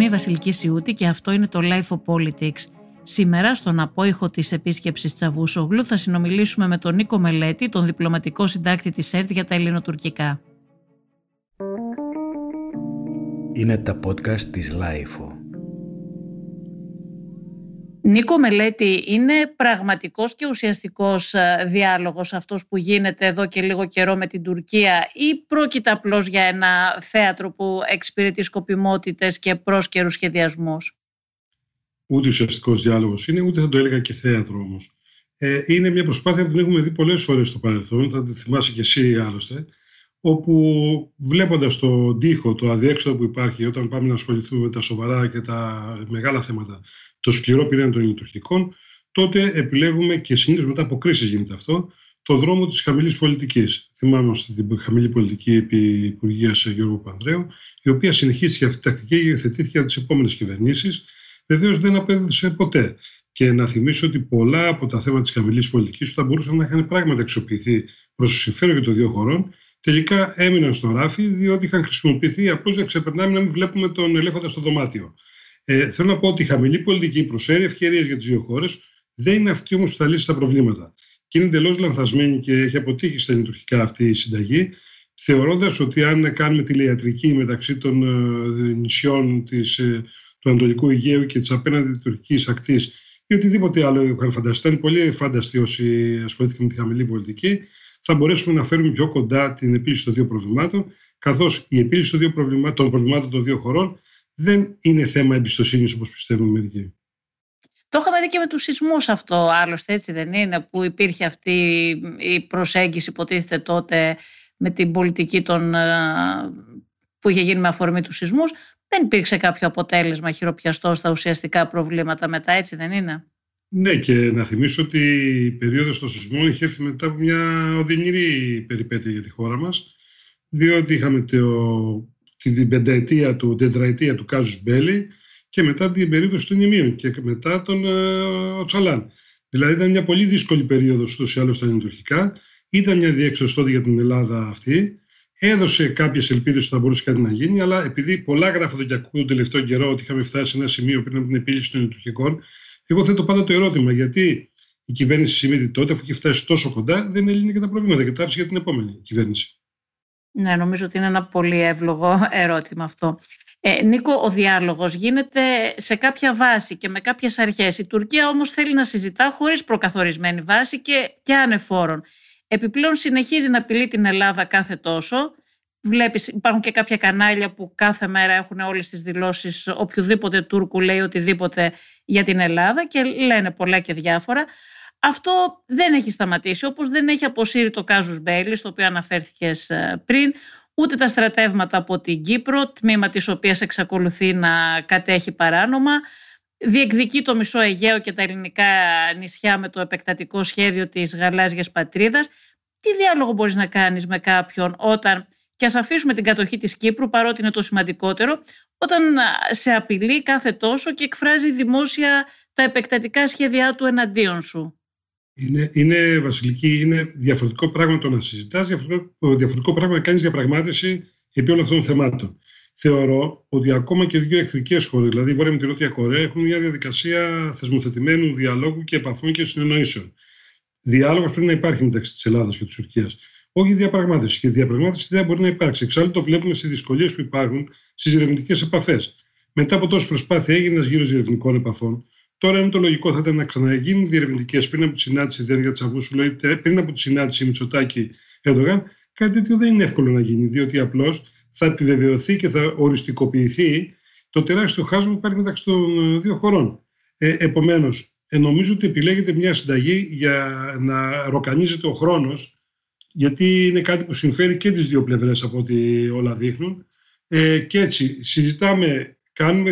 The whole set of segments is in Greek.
Είμαι η Βασιλική Σιούτη και αυτό είναι το Life of Politics. Σήμερα, στον απόϊχο της επίσκεψης Τσαβούσογλου, θα συνομιλήσουμε με τον Νίκο Μελέτη, τον διπλωματικό συντάκτη της ΕΡΤ για τα ελληνοτουρκικά. Είναι τα podcast της Life. Νίκο Μελέτη, είναι πραγματικός και ουσιαστικός ε, διάλογος αυτός που γίνεται εδώ και λίγο καιρό με την Τουρκία ή πρόκειται απλώς για ένα θέατρο που εξυπηρετεί σκοπιμότητες και πρόσκαιρους σχεδιασμούς; Ούτε ουσιαστικός διάλογος είναι, ούτε θα το έλεγα και θέατρο όμως. Ε, είναι μια προσπάθεια που την έχουμε δει πολλές φορές στο παρελθόν, θα τη θυμάσαι και εσύ άλλωστε, όπου βλέποντας το τοίχο, το αδιέξοδο που υπάρχει όταν πάμε να ασχοληθούμε με τα σοβαρά και τα μεγάλα θέματα το σκληρό πυρήνα των λειτουργικών, τότε επιλέγουμε και συνήθως μετά από κρίση γίνεται αυτό, το δρόμο της χαμηλής πολιτικής. Θυμάμαι στην χαμηλή πολιτική επί Υπουργείας Γιώργου Πανδρέου, η οποία συνεχίστηκε αυτή τη τακτική και υιοθετήθηκε από τις επόμενες κυβερνήσεις. Βεβαίως δεν απέδωσε ποτέ. Και να θυμίσω ότι πολλά από τα θέματα της χαμηλής πολιτικής που θα μπορούσαν να είχαν πράγματι αξιοποιηθεί προς το συμφέρον και των δύο χωρών, τελικά έμειναν στο ράφι διότι είχαν χρησιμοποιηθεί απλώς για ξεπερνάμε να μην βλέπουμε τον ελέφαντα στο δωμάτιο. Ε, θέλω να πω ότι η χαμηλή πολιτική προσφέρει ευκαιρίες για τις δύο χώρες, δεν είναι αυτή όμως που θα λύσει τα προβλήματα. Και είναι εντελώς λανθασμένη και έχει αποτύχει στα λειτουργικά αυτή η συνταγή, θεωρώντας ότι αν κάνουμε τηλεατρική μεταξύ των ε, νησιών της, ε, του Ανατολικού Αιγαίου και της απέναντι τουρκικής ακτής ή οτιδήποτε άλλο είχαν φανταστεί, ήταν πολύ φανταστοί όσοι ασχολήθηκαν με τη χαμηλή πολιτική, θα μπορέσουμε να φέρουμε πιο κοντά την επίλυση των δύο προβλημάτων, καθώς η επίλυση των, δύο προβλημάτων, των προβλημάτων των δύο χωρών δεν είναι θέμα εμπιστοσύνης όπως πιστεύουν μερικοί. Το είχαμε δει και με τους σεισμούς αυτό άλλωστε έτσι δεν είναι που υπήρχε αυτή η προσέγγιση υποτίθεται τότε με την πολιτική των, ε, που είχε γίνει με αφορμή τους σεισμούς δεν υπήρξε κάποιο αποτέλεσμα χειροπιαστό στα ουσιαστικά προβλήματα μετά έτσι δεν είναι; Ναι και να θυμίσω ότι η περίοδος των σεισμών είχε έρθει μετά από μια οδυνηρή περιπέτεια για τη χώρα μας διότι είχαμε το την πενταετία του, τετραετία του Κάζους Μπέλη και μετά την περίπτωση του Νημίων και μετά τον ε, Τσαλάν. Δηλαδή ήταν μια πολύ δύσκολη περίοδος ούτως ή άλλως στα λειτουργικά. Ήταν μια διέξοδος τότε για την Ελλάδα αυτή. Έδωσε κάποιες ελπίδες ότι θα μπορούσε κάτι να γίνει, αλλά επειδή πολλά γράφονται και ακούω τον τελευταίο καιρό ότι είχαμε φτάσει σε ένα σημείο πριν από την επίλυση των λειτουργικών, εγώ θέτω πάντα το ερώτημα γιατί η κυβέρνηση Σιμίτη τότε, αφού είχε φτάσει τόσο κοντά, δεν έλυνε και τα προβλήματα και τα άφησε για την επόμενη κυβέρνηση. Ναι, νομίζω ότι είναι ένα πολύ εύλογο ερώτημα αυτό. Ε, Νίκο, ο διάλογος γίνεται σε κάποια βάση και με κάποιες αρχές. Η Τουρκία όμως θέλει να συζητά χωρίς προκαθορισμένη βάση και, και ανεφόρον. Επιπλέον συνεχίζει να απειλεί την Ελλάδα κάθε τόσο. Βλέπεις, υπάρχουν και κάποια κανάλια που κάθε μέρα έχουν όλες τις δηλώσεις οποιοδήποτε Τούρκου λέει οτιδήποτε για την Ελλάδα και λένε πολλά και διάφορα. Αυτό δεν έχει σταματήσει, όπως δεν έχει αποσύρει το Κάζους Μπέιλις, στο οποίο αναφέρθηκες ε, πριν, ούτε τα στρατεύματα από την Κύπρο, τμήμα της οποίας εξακολουθεί να κατέχει παράνομα, διεκδικεί το μισό Αιγαίο και τα ελληνικά νησιά με το επεκτατικό σχέδιο της γαλάζιας πατρίδας. Τι διάλογο μπορείς να κάνεις με κάποιον όταν, και ας αφήσουμε την κατοχή της Κύπρου, παρότι είναι το σημαντικότερο, όταν σε απειλεί κάθε τόσο και εκφράζει δημόσια τα επεκτατικά σχέδιά του εναντίον σου. Είναι, είναι βασιλική, είναι διαφορετικό πράγμα το να συζητάς, διαφορετικό, διαφορετικό πράγμα να κάνεις διαπραγμάτευση επί όλων αυτών των θεμάτων. Θεωρώ ότι ακόμα και δύο εχθρικές χώρες, δηλαδή η Βόρεια με τη Νότια Κορέα, έχουν μια διαδικασία θεσμοθετημένου διαλόγου και επαφών και συνεννοήσεων. Διάλογος πρέπει να υπάρχει μεταξύ της Ελλάδας και της Τουρκίας. Όχι διαπραγμάτευση. Και διαπραγμάτευση δεν μπορεί να υπάρξει. Εξάλλου το βλέπουμε στις δυσκολίες που υπάρχουν στις ερευνητικές επαφές. Μετά από τόση προσπάθεια έγινε ένα γύρο ερευνητικών επαφών. Τώρα είναι το λογικό θα ήταν να ξαναγίνουν διερευνητικές πριν από τη συνάντηση Δένια Τσαβούσουλα ή πριν από τη συνάντηση Μητσοτάκη Ερντογάν. Κάτι τέτοιο δεν είναι εύκολο να γίνει, διότι απλώς θα επιβεβαιωθεί και θα οριστικοποιηθεί το τεράστιο χάσμα που υπάρχει μεταξύ των ε, δύο χωρών. Ε, Επομένως, ε, νομίζω ότι επιλέγεται μια συνταγή για να ροκανίζεται ο χρόνος, γιατί είναι κάτι που συμφέρει και τις δύο πλευρές από ό,τι όλα δείχνουν. Ε, και έτσι συζητάμε κάνουμε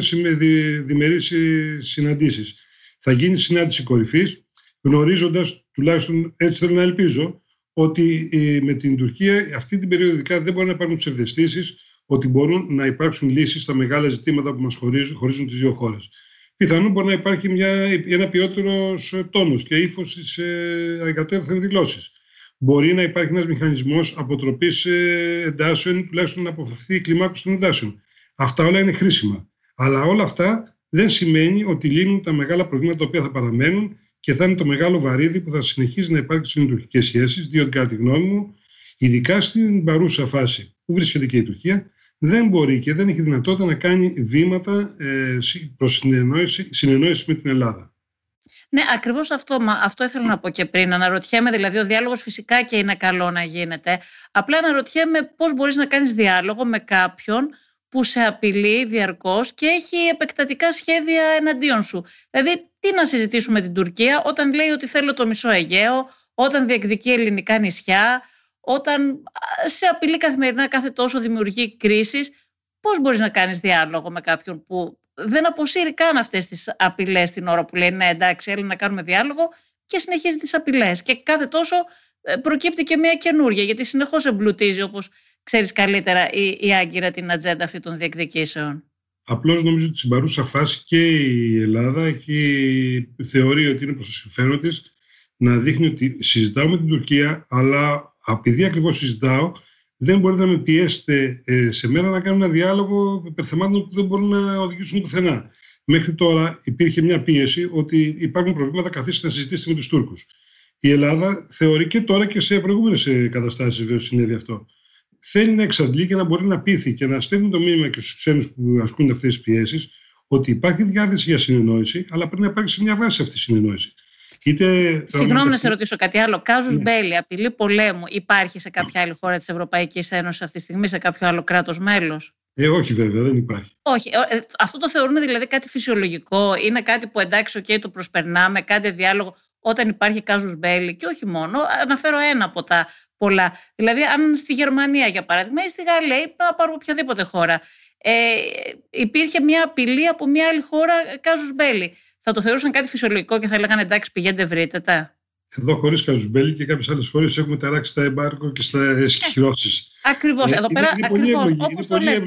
διμερείς συναντήσεις. Θα γίνει συνάντηση κορυφής, γνωρίζοντας, τουλάχιστον έτσι θέλω να ελπίζω, ότι ε, με την Τουρκία αυτή την περίοδο ειδικά δεν μπορεί να υπάρχουν ψευδεστήσεις ότι μπορούν να υπάρξουν λύσεις στα μεγάλα ζητήματα που μας χωρίζουν, χωρίζουν τις δύο χώρες. Πιθανόν μπορεί να υπάρχει μια, ένα ποιότερος τόνος και ύφος στι ε, δηλώσεις. Μπορεί να υπάρχει ένας μηχανισμός αποτροπής ε, εντάσεων, τουλάχιστον να αποφευθεί η κλιμάκωση των εντάσεων. Αυτά όλα είναι χρήσιμα. Αλλά όλα αυτά δεν σημαίνει ότι λύνουν τα μεγάλα προβλήματα τα οποία θα παραμένουν και θα είναι το μεγάλο βαρύδι που θα συνεχίσει να υπάρχει στις τουρκικές σχέσεις, διότι κατά τη γνώμη μου, ειδικά στην παρούσα φάση που βρίσκεται και η Τουρκία, δεν μπορεί και δεν έχει δυνατότητα να κάνει βήματα ε, προς συνεννόηση, συνεννόηση με την Ελλάδα. Ναι, ακριβώς αυτό, αυτό ήθελα να πω και πριν. Αναρωτιέμαι, δηλαδή, ο διάλογος φυσικά και είναι καλό να γίνεται. Απλά αναρωτιέμαι πώς μπορείς να κάνεις διάλογο με κάποιον που σε απειλεί διαρκώς και έχει επεκτατικά σχέδια εναντίον σου. Δηλαδή, τι να συζητήσουμε με την Τουρκία όταν λέει ότι θέλω το μισό Αιγαίο, όταν διεκδικεί ελληνικά νησιά, όταν σε απειλεί καθημερινά κάθε τόσο δημιουργεί κρίσεις. Πώς μπορείς να κάνεις διάλογο με κάποιον που δεν αποσύρει καν αυτές τις απειλές την ώρα που λέει ναι εντάξει έλα να κάνουμε διάλογο και συνεχίζει τις απειλές και κάθε τόσο ε, προκύπτει και μια καινούρια γιατί συνεχώς εμπλουτίζει όπως ξέρεις καλύτερα η, η Άγκυρα την ατζέντα αυτή των διεκδικήσεων. Απλώς νομίζω ότι στην παρούσα φάση και η Ελλάδα και θεωρεί ότι είναι προς το συμφέρον της να δείχνει ότι συζητάω με την Τουρκία αλλά επειδή ακριβώς συζητάω δεν μπορείτε να με πιέσετε ε, σε μένα να κάνω ένα διάλογο υπερθεμάτων που δεν μπορούν να οδηγήσουν πουθενά. Μέχρι τώρα υπήρχε μια πίεση ότι υπάρχουν προβλήματα, καθίστε να συζητήσετε με τους Τούρκους. Η Ελλάδα θεωρεί και τώρα και σε προηγούμενες καταστάσεις βέβαια συνέβη αυτό. Θέλει να εξαντλεί και να μπορεί να πείθει και να στέλνει το μήνυμα και στους ξένους που ασκούν αυτές τις πιέσεις ότι υπάρχει διάθεση για συνεννόηση, αλλά πρέπει να υπάρξει μια βάση αυτή η συνεννόηση. Είτε Συγγνώμη να σε ρωτήσω κάτι άλλο. Κάζους ναι. Μπέλη, απειλή πολέμου, υπάρχει σε κάποια άλλη χώρα της Ευρωπαϊκής Ένωσης αυτή τη στιγμή, σε κάποιο άλλο κράτος μέλος; Ε, όχι βέβαια, δεν υπάρχει. Όχι. Ε, αυτό το θεωρούν δηλαδή κάτι φυσιολογικό. Είναι κάτι που εντάξει, okay, το προσπερνάμε, κάτι διάλογο όταν υπάρχει κάζους μπέλη και όχι μόνο. Αναφέρω ένα από τα πολλά. Δηλαδή, αν στη Γερμανία, για παράδειγμα, ή στη Γαλλία ή από οποιαδήποτε χώρα, ε, υπήρχε μια απειλή από μια άλλη χώρα κάζους μπέλη θα το θεωρούσαν κάτι φυσιολογικό και θα λέγανε εντάξει, πηγαίνετε, βρείτε τα. Εδώ, χωρίς Καζουμπέλη και κάποιες άλλες χώρες, έχουμε ταράξει τα εμπάρκο και στα εσχυρώσει. Ακριβώς. Ε, Εδώ πέρα, ακριβώς. Όπως το λες.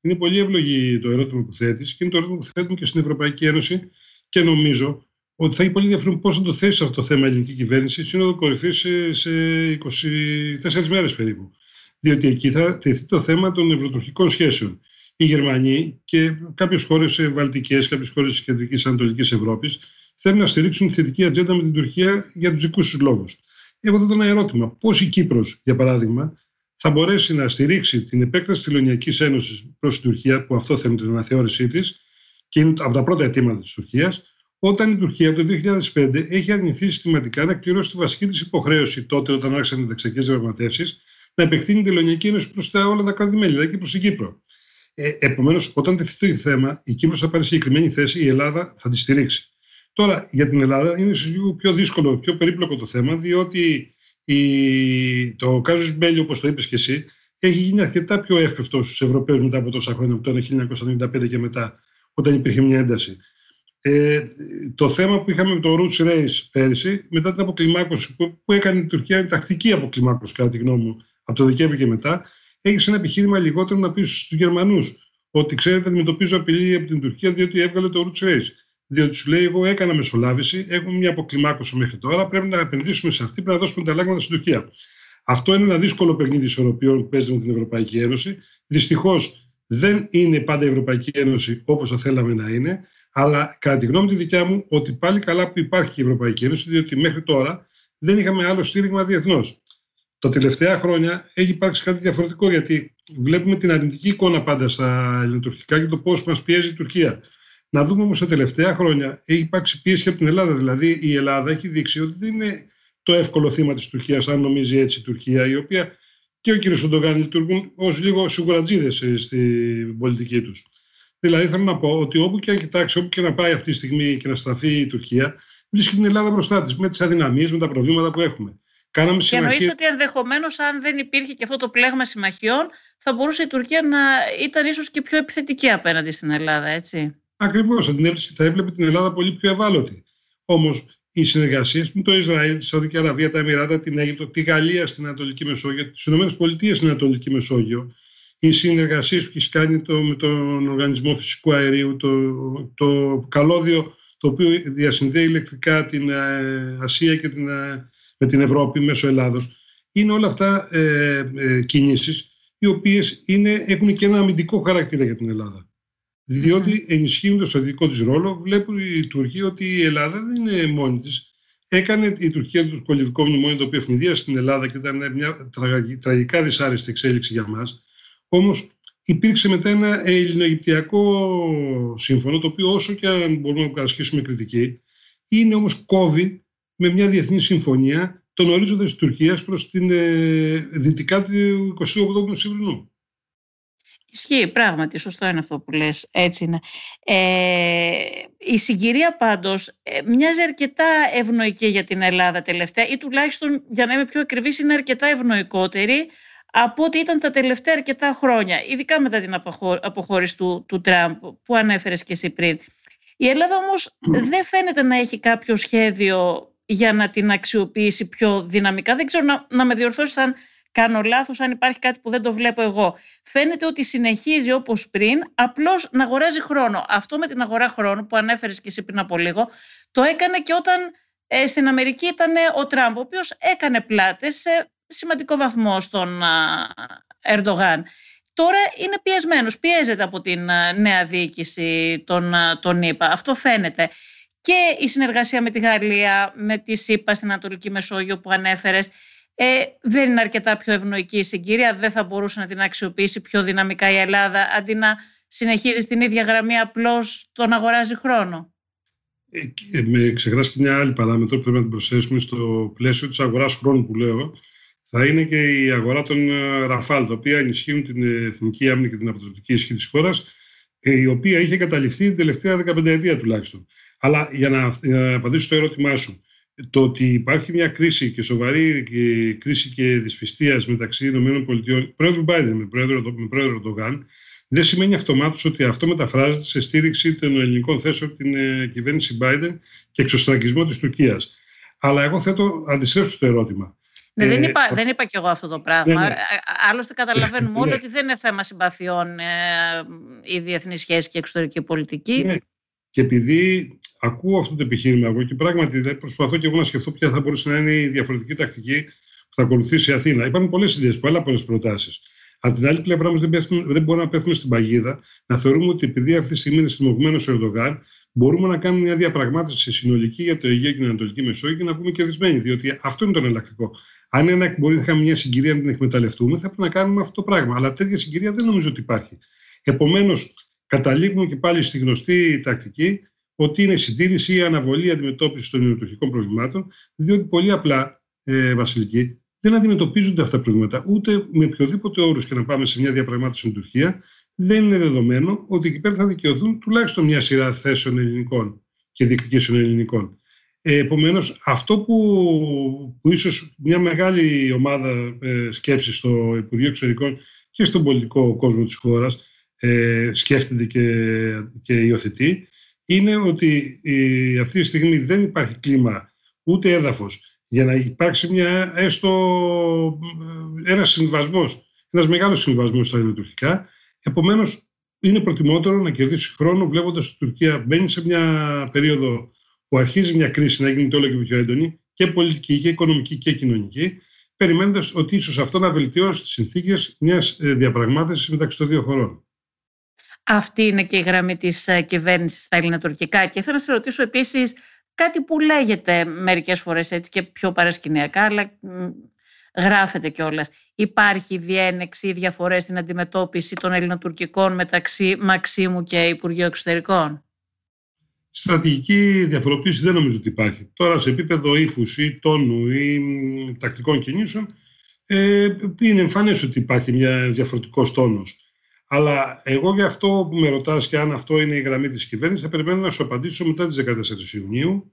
Είναι πολύ εύλογη το ερώτημα που θέτεις και είναι το ερώτημα που θέτουμε και στην Ευρωπαϊκή Ένωση και νομίζω ότι θα έχει πολύ ενδιαφέρον πώς θα το θέσει αυτό το θέμα η ελληνική κυβέρνηση σύνοδο κορυφής σε, σε 24 μέρες περίπου. Διότι εκεί θα τεθεί το θέμα των ευρωτουρκικών σχέσεων οι Γερμανοί και κάποιες χώρες βαλτικές, κάποιες χώρες της κεντρικής Ανατολικής Ευρώπης θέλουν να στηρίξουν θετική ατζέντα με την Τουρκία για τους δικούς τους λόγους. Εγώ θα ένα ερώτημα. Πώς η Κύπρος, για παράδειγμα, θα μπορέσει να στηρίξει την επέκταση της Τελωνιακής Ένωσης προς την Τουρκία, που αυτό θέλει την αναθεώρησή της, και είναι από τα πρώτα αιτήματα της Τουρκίας, όταν η Τουρκία το 2005 έχει αρνηθεί συστηματικά να εκπληρώσει τη βασική της υποχρέωση τότε, όταν άρχισαν οι δεξιακέ διαπραγματεύσεις, να επεκτείνει την Τελωνιακή Ένωση προς όλα τα κράτη-μέλη, δηλαδή και προς την Κύπρο. Ε, Επομένως, όταν τεθεί το θέμα, η Κύπρος θα πάρει συγκεκριμένη θέση, η Ελλάδα θα τη στηρίξει. Τώρα, για την Ελλάδα είναι λίγο πιο δύσκολο, πιο περίπλοκο το θέμα, διότι η, το Κάζου Μπέλιο, όπως το είπες και εσύ, έχει γίνει αρκετά πιο εύπευτο στους Ευρωπαίους μετά από τόσα χρόνια, από το 1995 και μετά, όταν υπήρχε μια ένταση. Ε, το θέμα που είχαμε με το Roots Race πέρυσι, μετά την αποκλιμάκωση που, που έκανε η Τουρκία, είναι τακτική αποκλιμάκωση, κατά τη γνώμη μου, από το Δεκέμβρη και μετά, έχει ένα επιχείρημα λιγότερο να πει στους Γερμανούς ότι ξέρετε, αντιμετωπίζω απειλή από την Τουρκία διότι έβγαλε το Roots Race. Διότι σου λέει: Εγώ έκανα μεσολάβηση, έχουμε μια αποκλιμάκωση μέχρι τώρα, πρέπει να επενδύσουμε σε αυτή, πρέπει να δώσουμε τα αλλάγματα στην Τουρκία. Αυτό είναι ένα δύσκολο παιχνίδι ισορροπιών που παίζει με την Ευρωπαϊκή Ένωση. Δυστυχώς δεν είναι πάντα η Ευρωπαϊκή Ένωση όπως θα θέλαμε να είναι, αλλά κατά τη γνώμη τη δικιά μου, ότι πάλι καλά που υπάρχει η Ευρωπαϊκή Ένωση, διότι μέχρι τώρα δεν είχαμε άλλο στήριγμα διεθνώς τα τελευταία χρόνια έχει υπάρξει κάτι διαφορετικό γιατί βλέπουμε την αρνητική εικόνα πάντα στα ελληνοτουρκικά και το πώς μας πιέζει η Τουρκία. Να δούμε όμως τα τελευταία χρόνια έχει υπάρξει πίεση από την Ελλάδα. Δηλαδή η Ελλάδα έχει δείξει ότι δεν είναι το εύκολο θύμα της Τουρκίας, αν νομίζει έτσι η Τουρκία, η οποία και ο κ. Σοντογκάν λειτουργούν ως λίγο σιγουρατζίδε στην πολιτική τους. Δηλαδή θέλω να πω ότι όπου και αν κοιτάξει, όπου και να πάει αυτή τη στιγμή και να στραφεί η Τουρκία, βρίσκει την Ελλάδα μπροστά της με τις αδυναμίες, με τα προβλήματα που έχουμε. Κάναμε και εννοείς ότι ενδεχομένως, αν δεν υπήρχε και αυτό το πλέγμα συμμαχιών, θα μπορούσε η Τουρκία να ήταν ίσως και πιο επιθετική απέναντι στην Ελλάδα, έτσι; Ακριβώς. Θα έβλεπε την Ελλάδα πολύ πιο ευάλωτη. Όμως οι συνεργασίες με το Ισραήλ, τη Σαουδική Αραβία, τα Εμμυράτα, την Αίγυπτο, τη Γαλλία στην Ανατολική Μεσόγειο, τις ΗΠΑ στην Ανατολική Μεσόγειο, οι συνεργασίε που έχει κάνει το, με τον Οργανισμό Φυσικού Αερίου, το, το καλώδιο το οποίο διασυνδέει ηλεκτρικά την ε, Ασία και την ε, με την Ευρώπη μέσω Ελλάδος. Είναι όλα αυτά ε, ε, κινήσεις οι οποίες είναι, έχουν και ένα αμυντικό χαρακτήρα για την Ελλάδα. διότι ενισχύουν το στρατηγικό της ρόλο. Βλέπουν η Τουρκία ότι η Ελλάδα δεν είναι μόνη της. Έκανε η Τουρκία το κολυβικό μνημόνιο το οποίο ευνηδίασε στην Ελλάδα και ήταν μια τραγικά δυσάρεστη εξέλιξη για μας. Όμως υπήρξε μετά ένα ελληνογυπτιακό σύμφωνο, το οποίο όσο και αν μπορούμε να κατασχίσουμε κριτική, είναι όμως κόβει με μια διεθνή συμφωνία τον ορίζοντα της Τουρκίας προς την ε, δυτικά του 28ου Μεσημβρινού. Ισχύει, πράγματι, σωστό είναι αυτό που λες, έτσι είναι. Ε, η συγκυρία πάντως ε, μοιάζει αρκετά ευνοϊκή για την Ελλάδα τελευταία ή τουλάχιστον, για να είμαι πιο ακριβής, είναι αρκετά ευνοϊκότερη από ό,τι ήταν τα τελευταία αρκετά χρόνια, ειδικά μετά την αποχώρηση του, του Τραμπ που ανέφερες και εσύ πριν. Η Ελλάδα όμως δεν φαίνεται να έχει κάποιο σχέδιο για να την αξιοποιήσει πιο δυναμικά. Δεν ξέρω να, να με διορθώσεις αν κάνω λάθος, αν υπάρχει κάτι που δεν το βλέπω εγώ. Φαίνεται ότι συνεχίζει όπως πριν, απλώς να αγοράζει χρόνο. Αυτό με την αγορά χρόνου που ανέφερες και εσύ πριν από λίγο, το έκανε και όταν ε, στην Αμερική ήταν ο Τραμπ, ο οποίος έκανε πλάτες σε σημαντικό βαθμό στον Ερντογάν. Τώρα είναι πιεσμένος, πιέζεται από την νέα διοίκηση των, των ΗΠΑ. Αυτό φαίνεται. Και η συνεργασία με τη Γαλλία, με τη ΣΥΠΑ στην Ανατολική Μεσόγειο που ανέφερες, ε, δεν είναι αρκετά πιο ευνοϊκή η συγκύρια, δεν θα μπορούσε να την αξιοποιήσει πιο δυναμικά η Ελλάδα, αντί να συνεχίζει στην ίδια γραμμή απλώς τον αγοράζει χρόνο. Ε, με ξεχάσει και μια άλλη παράμετρο που πρέπει να την προσθέσουμε στο πλαίσιο της αγοράς χρόνου που λέω, θα είναι και η αγορά των ε, Ραφάλ, τα οποία ενισχύουν την εθνική άμυνα και την αποτελεσματική ισχύ της χώρας, ε, η οποία είχε καταληφθεί την τελευταία 15 ετία τουλάχιστον. Αλλά για να, απαντήσω στο ερώτημά σου, το ότι υπάρχει μια κρίση και σοβαρή και κρίση και δυσπιστίας μεταξύ ΗΠΑ, πρόεδρου Biden με πρόεδρο, με πρόεδρο Ντογάν, δεν σημαίνει αυτομάτως ότι αυτό μεταφράζεται σε στήριξη των ελληνικών θέσεων από την ε, κυβέρνηση Biden και εξωστραγγισμό της Τουρκίας. Αλλά εγώ θέτω αντιστρέψω το ερώτημα. Ναι, δεν, ε, είπα, δεν είπα κι εγώ αυτό το πράγμα. Ναι, ναι. Άλλωστε καταλαβαίνουμε όλοι ναι. ότι δεν είναι θέμα συμπαθειών ε, η διεθνή σχέση και εξωτερική πολιτική. Ναι. Και επειδή ακούω αυτό το επιχείρημα εγώ και πράγματι προσπαθώ και εγώ να σκεφτώ ποια θα μπορούσε να είναι η διαφορετική τακτική που θα ακολουθήσει η Αθήνα. Υπάρχουν πολλές ιδέες, πολλά πολλές προτάσεις. Από την άλλη πλευρά όμως δεν, δεν μπορούμε να πέφτουμε στην παγίδα να θεωρούμε ότι επειδή αυτή τη στιγμή είναι στιμωγμένο ο Ερντογάν, μπορούμε να κάνουμε μια διαπραγμάτευση συνολική για το Αιγαίο και την Ανατολική Μεσόγειο και να βγούμε κερδισμένοι. Διότι αυτό είναι το εναλλακτικό. Αν ένα, μπορεί να είχαμε μια συγκυρία να την εκμεταλλευτούμε, θα πρέπει να κάνουμε αυτό το πράγμα. Αλλά τέτοια συγκυρία δεν νομίζω ότι υπάρχει. Επομένως, καταλήγουμε και πάλι στη γνωστή τακτική ότι είναι συντήρηση ή αναβολή αντιμετώπισης των ιδιωτικών προβλημάτων, διότι πολύ απλά, ε, Βασιλική, δεν αντιμετωπίζονται αυτά τα προβλήματα ούτε με οποιοδήποτε όρου και να πάμε σε μια διαπραγμάτευση με την Τουρκία. Δεν είναι δεδομένο ότι εκεί πέρα θα δικαιωθούν τουλάχιστον μια σειρά θέσεων ελληνικών και διεκδικήσεων ελληνικών. Ε, επομένως, αυτό που, που ίσως μια μεγάλη ομάδα ε, σκέψης στο Υπουργείο Εξωτερικών και στον πολιτικό κόσμο της χώρας ε, σκέφτεται και, και υιοθετεί, είναι ότι η, αυτή τη στιγμή δεν υπάρχει κλίμα ούτε έδαφος για να υπάρξει μια, έστω ένας συμβασμός, ένας μεγάλος συμβασμός στα ελληνοτουρκικά. Επομένως, είναι προτιμότερο να κερδίσει χρόνο βλέποντας ότι η Τουρκία μπαίνει σε μια περίοδο που αρχίζει μια κρίση να γίνεται όλο και πιο έντονη και πολιτική και οικονομική και κοινωνική, περιμένοντας ότι ίσως αυτό να βελτιώσει τις συνθήκες μιας ε, διαπραγμάτευσης μεταξύ των δύο χωρών. Αυτή είναι και η γραμμή της ε, κυβέρνησης στα ελληνοτουρκικά. Και θέλω να σε ρωτήσω επίσης κάτι που λέγεται μερικές φορές έτσι και πιο παρασκηνιακά, αλλά γράφεται κιόλας. Υπάρχει διένεξη ή διαφορές στην αντιμετώπιση των ελληνοτουρκικών μεταξύ Μαξίμου και Υπουργείου Εξωτερικών; Στρατηγική διαφοροποίηση δεν νομίζω ότι υπάρχει. Τώρα σε επίπεδο ύφους ή τόνου ή τακτικών κινήσεων ε, είναι εμφανές ότι υπάρχει μια διαφορετικός τόνος. Αλλά εγώ για αυτό που με ρωτάς και αν αυτό είναι η γραμμή της κυβέρνησης θα περιμένω να σου απαντήσω μετά τις 14 Ιουνίου.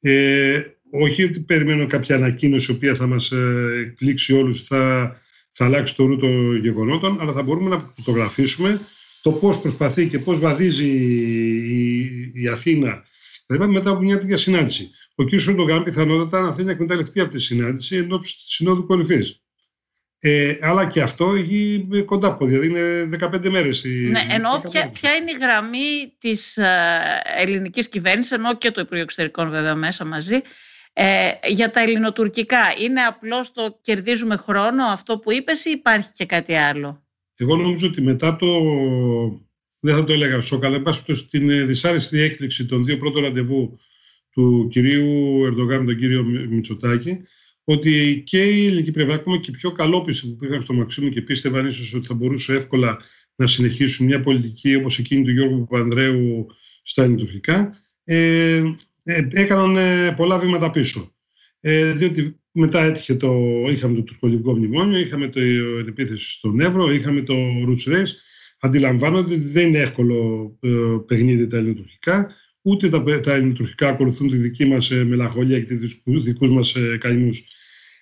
Ε, όχι ότι περιμένω κάποια ανακοίνωση η οποία θα μας ε, εκπλήξει όλους, θα, θα αλλάξει το ρου των γεγονότων, αλλά θα μπορούμε να φωτογραφίσουμε το πώς προσπαθεί και πώς βαδίζει η, η Αθήνα. Δηλαδή, μετά από μια τέτοια συνάντηση. Ο κ. Σοντογκάν πιθανότατα να θέλει να εκμεταλλευτεί από τη συνάντηση ενώ της Συνόδου Κορυφής. Ε, αλλά και αυτό έχει κοντά από, δηλαδή είναι 15 μέρες. Ναι, ενώ ποια, ποια, είναι η γραμμή της ε, ελληνικής κυβέρνησης, ενώ και το Υπουργείο Εξωτερικών βέβαια μέσα μαζί, ε, για τα ελληνοτουρκικά. Είναι απλώς το κερδίζουμε χρόνο αυτό που είπες ή υπάρχει και κάτι άλλο; Εγώ νομίζω ότι μετά το δεν θα το έλεγα σοκ, αλλά στην ε, δυσάρεστη έκπληξη των δύο πρώτων ραντεβού του κυρίου Ερντογάν με τον κύριο Μητσοτάκη, ότι και η ελληνική πλευρά, ακόμα και πιο καλόπιστη που πήγαν στο Μαξίμου και πίστευαν ίσως ότι θα μπορούσε εύκολα να συνεχίσουν μια πολιτική όπως εκείνη του Γιώργου Παπανδρέου στα ελληνοτουρκικά, ε, ε, έκαναν ε, πολλά βήματα πίσω. Ε, διότι μετά έτυχε το, είχαμε το τουρκολιβικό μνημόνιο, είχαμε το, την επίθεση στον Εύρο, είχαμε το Roots Race. Αντιλαμβάνονται ότι δεν είναι εύκολο ε, παιχνίδι τα ελληνοτουρκικά, ούτε τα, τα ελληνοτουρκικά ακολουθούν τη δική μας ε, μελαγχολία και τους δικούς μας ε, καημούς.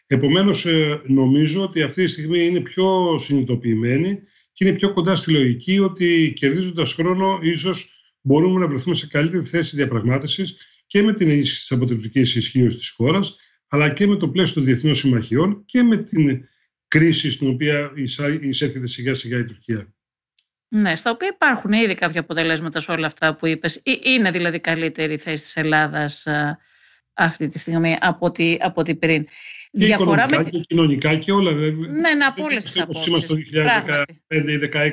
Επομένως, ε, νομίζω ότι αυτή τη στιγμή είναι πιο συνειδητοποιημένη και είναι πιο κοντά στη λογική ότι κερδίζοντας χρόνο ίσως μπορούμε να βρεθούμε σε καλύτερη θέση διαπραγμάτευσης και με την ενίσχυση της αποτρεπτικής ισχύω της χώρας, αλλά και με το πλαίσιο των διεθνών συμμαχιών και με την κρίση στην οποία εισέρχεται σιγά σιγά η Τουρκία. Ναι, στα οποία υπάρχουν ήδη κάποια αποτελέσματα σε όλα αυτά που είπες. Είναι δηλαδή καλύτερη η θέση της Ελλάδας αυτή τη στιγμή από ό,τι, από ό,τι πριν. Και Διαφορά με... και κοινωνικά και όλα. Ναι, ναι, από όλες τις απόψεις. Είμαστε το 2015 ή 16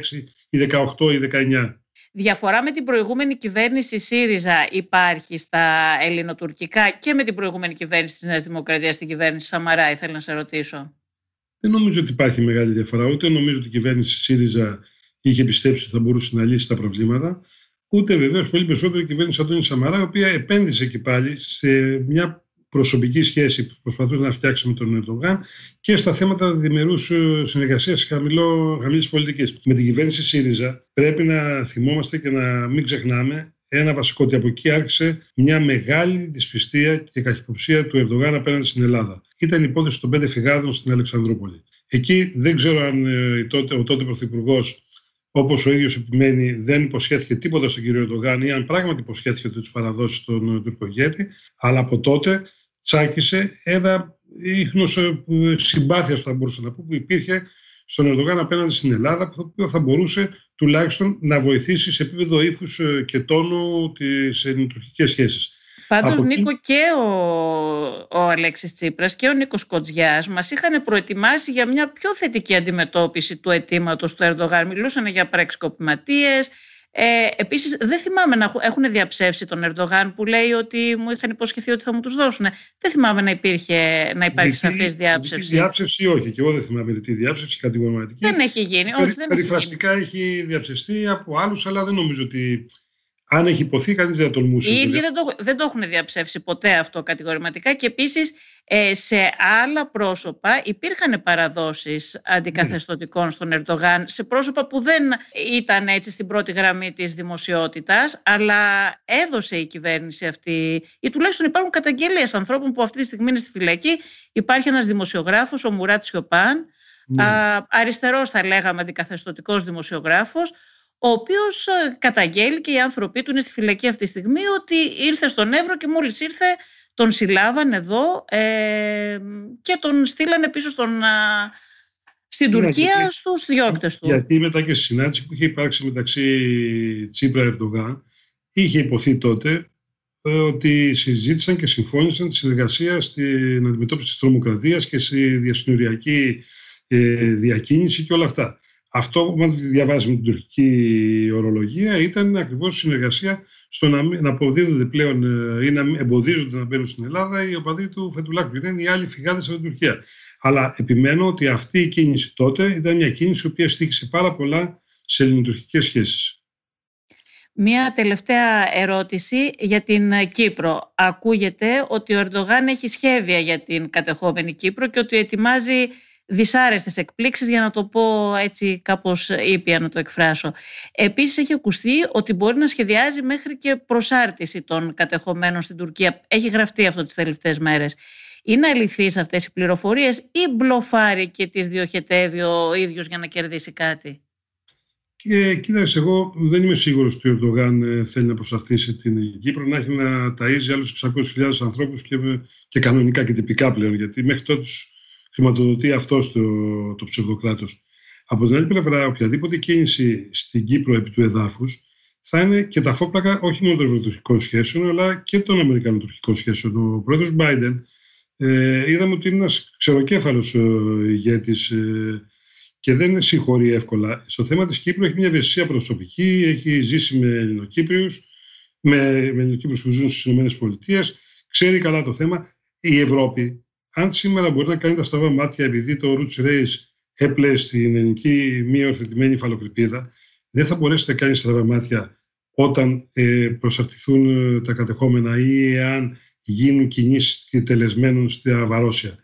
ή 18 ή 19. Διαφορά με την προηγούμενη κυβέρνηση ΣΥΡΙΖΑ υπάρχει στα ελληνοτουρκικά και με την προηγούμενη κυβέρνηση της Νέας Δημοκρατίας, την κυβέρνηση Σαμαρά, ήθελα να σε ρωτήσω. Δεν νομίζω ότι υπάρχει μεγάλη διαφορά. Ούτε νομίζω ότι η κυβέρνηση ΣΥΡΙΖΑ είχε πιστέψει ότι θα μπορούσε να λύσει τα προβλήματα. Ούτε βεβαίως πολύ περισσότερο η κυβέρνηση Αντώνη Σαμαρά, η οποία επένδυσε και πάλι σε μια προσωπική σχέση που προσπαθούσε να φτιάξει με τον Ερντογάν και στα θέματα διμερούς ε, συνεργασίας χαμηλής πολιτικής. Με την κυβέρνηση ΣΥΡΙΖΑ πρέπει να θυμόμαστε και να μην ξεχνάμε ένα βασικό ότι από εκεί άρχισε μια μεγάλη δυσπιστία και καχυποψία του Ερντογάν απέναντι στην Ελλάδα. Ήταν η υπόθεση των πέντε φυγάδων στην Αλεξανδρούπολη. Εκεί δεν ξέρω αν ε, τότε, ο τότε Πρωθυπουργός όπως ο ίδιος επιμένει, δεν υποσχέθηκε τίποτα στον κύριο Ερντογάν ή αν πράγματι υποσχέθηκε ότι τους παραδώσει στον τουρκογέτη, αλλά από τότε τσάκισε ένα ίχνος ε, συμπάθειας, θα μπορούσα να πω, που υπήρχε στον Ερντογάν απέναντι στην Ελλάδα, το οποίο θα μπορούσε τουλάχιστον να βοηθήσει σε επίπεδο ύφους ε, και τόνου τις ελληνοτουρκικέ σχέσεις. Πάντως Νίκο και ο, ο Αλέξης Τσίπρας και ο Νίκος Κοντζιάς μας είχαν προετοιμάσει για μια πιο θετική αντιμετώπιση του αιτήματος του Ερντογάν. Μιλούσαν για πραξικοπηματίες. Ε, επίσης δεν θυμάμαι να έχουν διαψεύσει τον Ερντογάν που λέει ότι μου είχαν υποσχεθεί ότι θα μου τους δώσουν. Δεν θυμάμαι να, υπήρχε, να υπάρχει σαφής διάψευση. Διάψευση όχι και εγώ δεν θυμάμαι τι διάψευση κατηγορηματική. Δεν έχει γίνει. Όχι, δεν Περιφραστικά έχει, έχει διαψευστεί από άλλους αλλά δεν νομίζω ότι αν έχει υποθεί, κανείς δεν θα τολμούσε. Οι ίδιοι δεν το, δεν το έχουν διαψεύσει ποτέ αυτό κατηγορηματικά και επίσης ε, σε άλλα πρόσωπα υπήρχαν παραδόσεις αντικαθεστωτικών στον Ερντογάν, σε πρόσωπα που δεν ήταν έτσι στην πρώτη γραμμή της δημοσιότητας, αλλά έδωσε η κυβέρνηση αυτή, ή τουλάχιστον υπάρχουν καταγγελίες ανθρώπων που αυτή τη στιγμή είναι στη φυλακή. Υπάρχει ένας δημοσιογράφος, ο Μουράτ Σιωπάν, ναι. αριστερός θα λέγαμε αντικαθεστωτικός δημοσιογράφος ο οποίος ε, καταγγέλει και οι άνθρωποι του είναι στη φυλακή αυτή τη στιγμή ότι ήρθε στον Εύρο και μόλις ήρθε τον συλλάβαν εδώ ε, και τον στείλανε πίσω στον, στην ναι, Τουρκία γιατί, στους διώκτες του. Γιατί μετά και στη συνάντηση που είχε υπάρξει μεταξύ Τσίπρα και Ερντογάν είχε υποθεί τότε ε, ότι συζήτησαν και συμφώνησαν τη συνεργασία στην αντιμετώπιση της τρομοκρατίας και στη διασυνοριακή διακίνηση και όλα αυτά. Αυτό που διαβάζει με την τουρκική ορολογία ήταν ακριβώς η συνεργασία στο να, να αποδίδονται πλέον ε, ή να εμποδίζονται να μπαίνουν στην Ελλάδα οι οπαδοί του Φετουλάκου. Είναι οι άλλοι φυγάδες από την Τουρκία. Αλλά επιμένω ότι αυτή η κίνηση τότε ήταν μια κίνηση η οποία στήχησε πάρα πολλά σε ελληνοτουρκικές σχέσεις. Μία τελευταία ερώτηση για την Κύπρο. Ακούγεται ότι ο Ερντογάν έχει σχέδια για την κατεχόμενη Κύπρο και ότι ετοιμάζει δυσάρεστες εκπλήξεις για να το πω έτσι κάπως ήπια να το εκφράσω. Επίσης έχει ακουστεί ότι μπορεί να σχεδιάζει μέχρι και προσάρτηση των κατεχομένων στην Τουρκία. Έχει γραφτεί αυτό τις τελευταίες μέρες. Είναι αληθείς αυτές οι πληροφορίες ή μπλοφάρει και τις διοχετεύει ο ίδιος για να κερδίσει κάτι; Και κοίταξε, εγώ δεν είμαι σίγουρος ότι ο Ερντογάν ε, θέλει να προσαρτήσει την Κύπρο, να έχει να ταΐζει άλλους 600.000 ανθρώπους και, και κανονικά και τυπικά πλέον, γιατί μέχρι τότε χρηματοδοτεί αυτός το, το ψευδοκράτος. Από την άλλη πλευρά, οποιαδήποτε κίνηση στην Κύπρο επί του εδάφους θα είναι και τα φόπλακα όχι μόνο των ευρωπαϊκών σχέσεων, αλλά και των αμερικανοτουρκικών σχέσεων. Ο πρόεδρος Biden ε, είδαμε ότι είναι ένας ξεροκέφαλος ε, ηγέτης ε, και δεν συγχωρεί εύκολα. Στο θέμα της Κύπρου έχει μια ευαισθησία προσωπική, έχει ζήσει με Ελληνοκύπριους, με, με Ελληνοκύπριους που ζουν στις ΗΠΑ, ξέρει καλά το θέμα. Η Ευρώπη, αν σήμερα μπορεί να κάνει τα στραβά μάτια επειδή το Roots Race έπλεε στην ελληνική μη ορθετημένη υφαλοκρηπίδα, δεν θα μπορέσει να κάνει στραβά μάτια όταν ε, προσαρτηθούν ε, τα κατεχόμενα ή εάν γίνουν κινήσεις τελεσμένων στη Βαρόσια.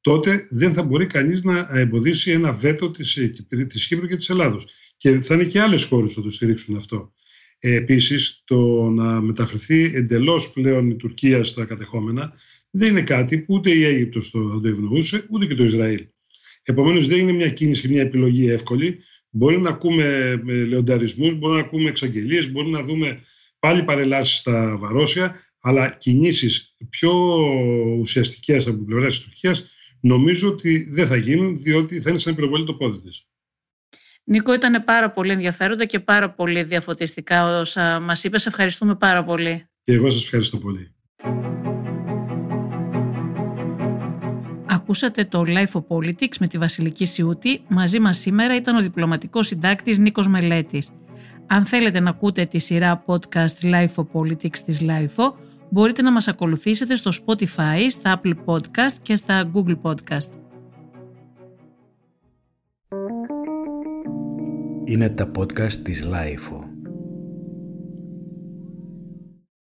Τότε δεν θα μπορεί κανείς να εμποδίσει ένα βέτο της, ε, της Κύπρου και της Ελλάδος. Και θα είναι και άλλες χώρες που θα το στηρίξουν αυτό. Ε, επίσης, το να μεταφερθεί εντελώς πλέον η Τουρκία στα κατεχόμενα δεν είναι κάτι που ούτε η Αίγυπτος το, το ευνοούσε, ούτε και το Ισραήλ. Επομένως δεν είναι μια κίνηση και μια επιλογή εύκολη. Μπορεί να ακούμε λεονταρισμούς, μπορεί να ακούμε εξαγγελίες, μπορεί να δούμε πάλι παρελάσεις στα βαρόσια, αλλά κινήσεις πιο ουσιαστικές από την πλευρά της Τουρκίας νομίζω ότι δεν θα γίνουν, διότι θα είναι σαν πυροβολή το πόδι της. Νίκο, ήταν πάρα πολύ ενδιαφέροντα και πάρα πολύ διαφωτιστικά όσα μας είπες. Ευχαριστούμε πάρα πολύ. Και εγώ σας ευχαριστώ πολύ. Ακούσατε το Life of Politics με τη Βασιλική Σιούτη. Μαζί μας σήμερα ήταν ο διπλωματικός συντάκτης Νίκος Μελέτης. Αν θέλετε να ακούτε τη σειρά podcast Life of Politics της Life μπορείτε να μας ακολουθήσετε στο Spotify, στα Apple Podcast και στα Google Podcast. Είναι τα podcast της Life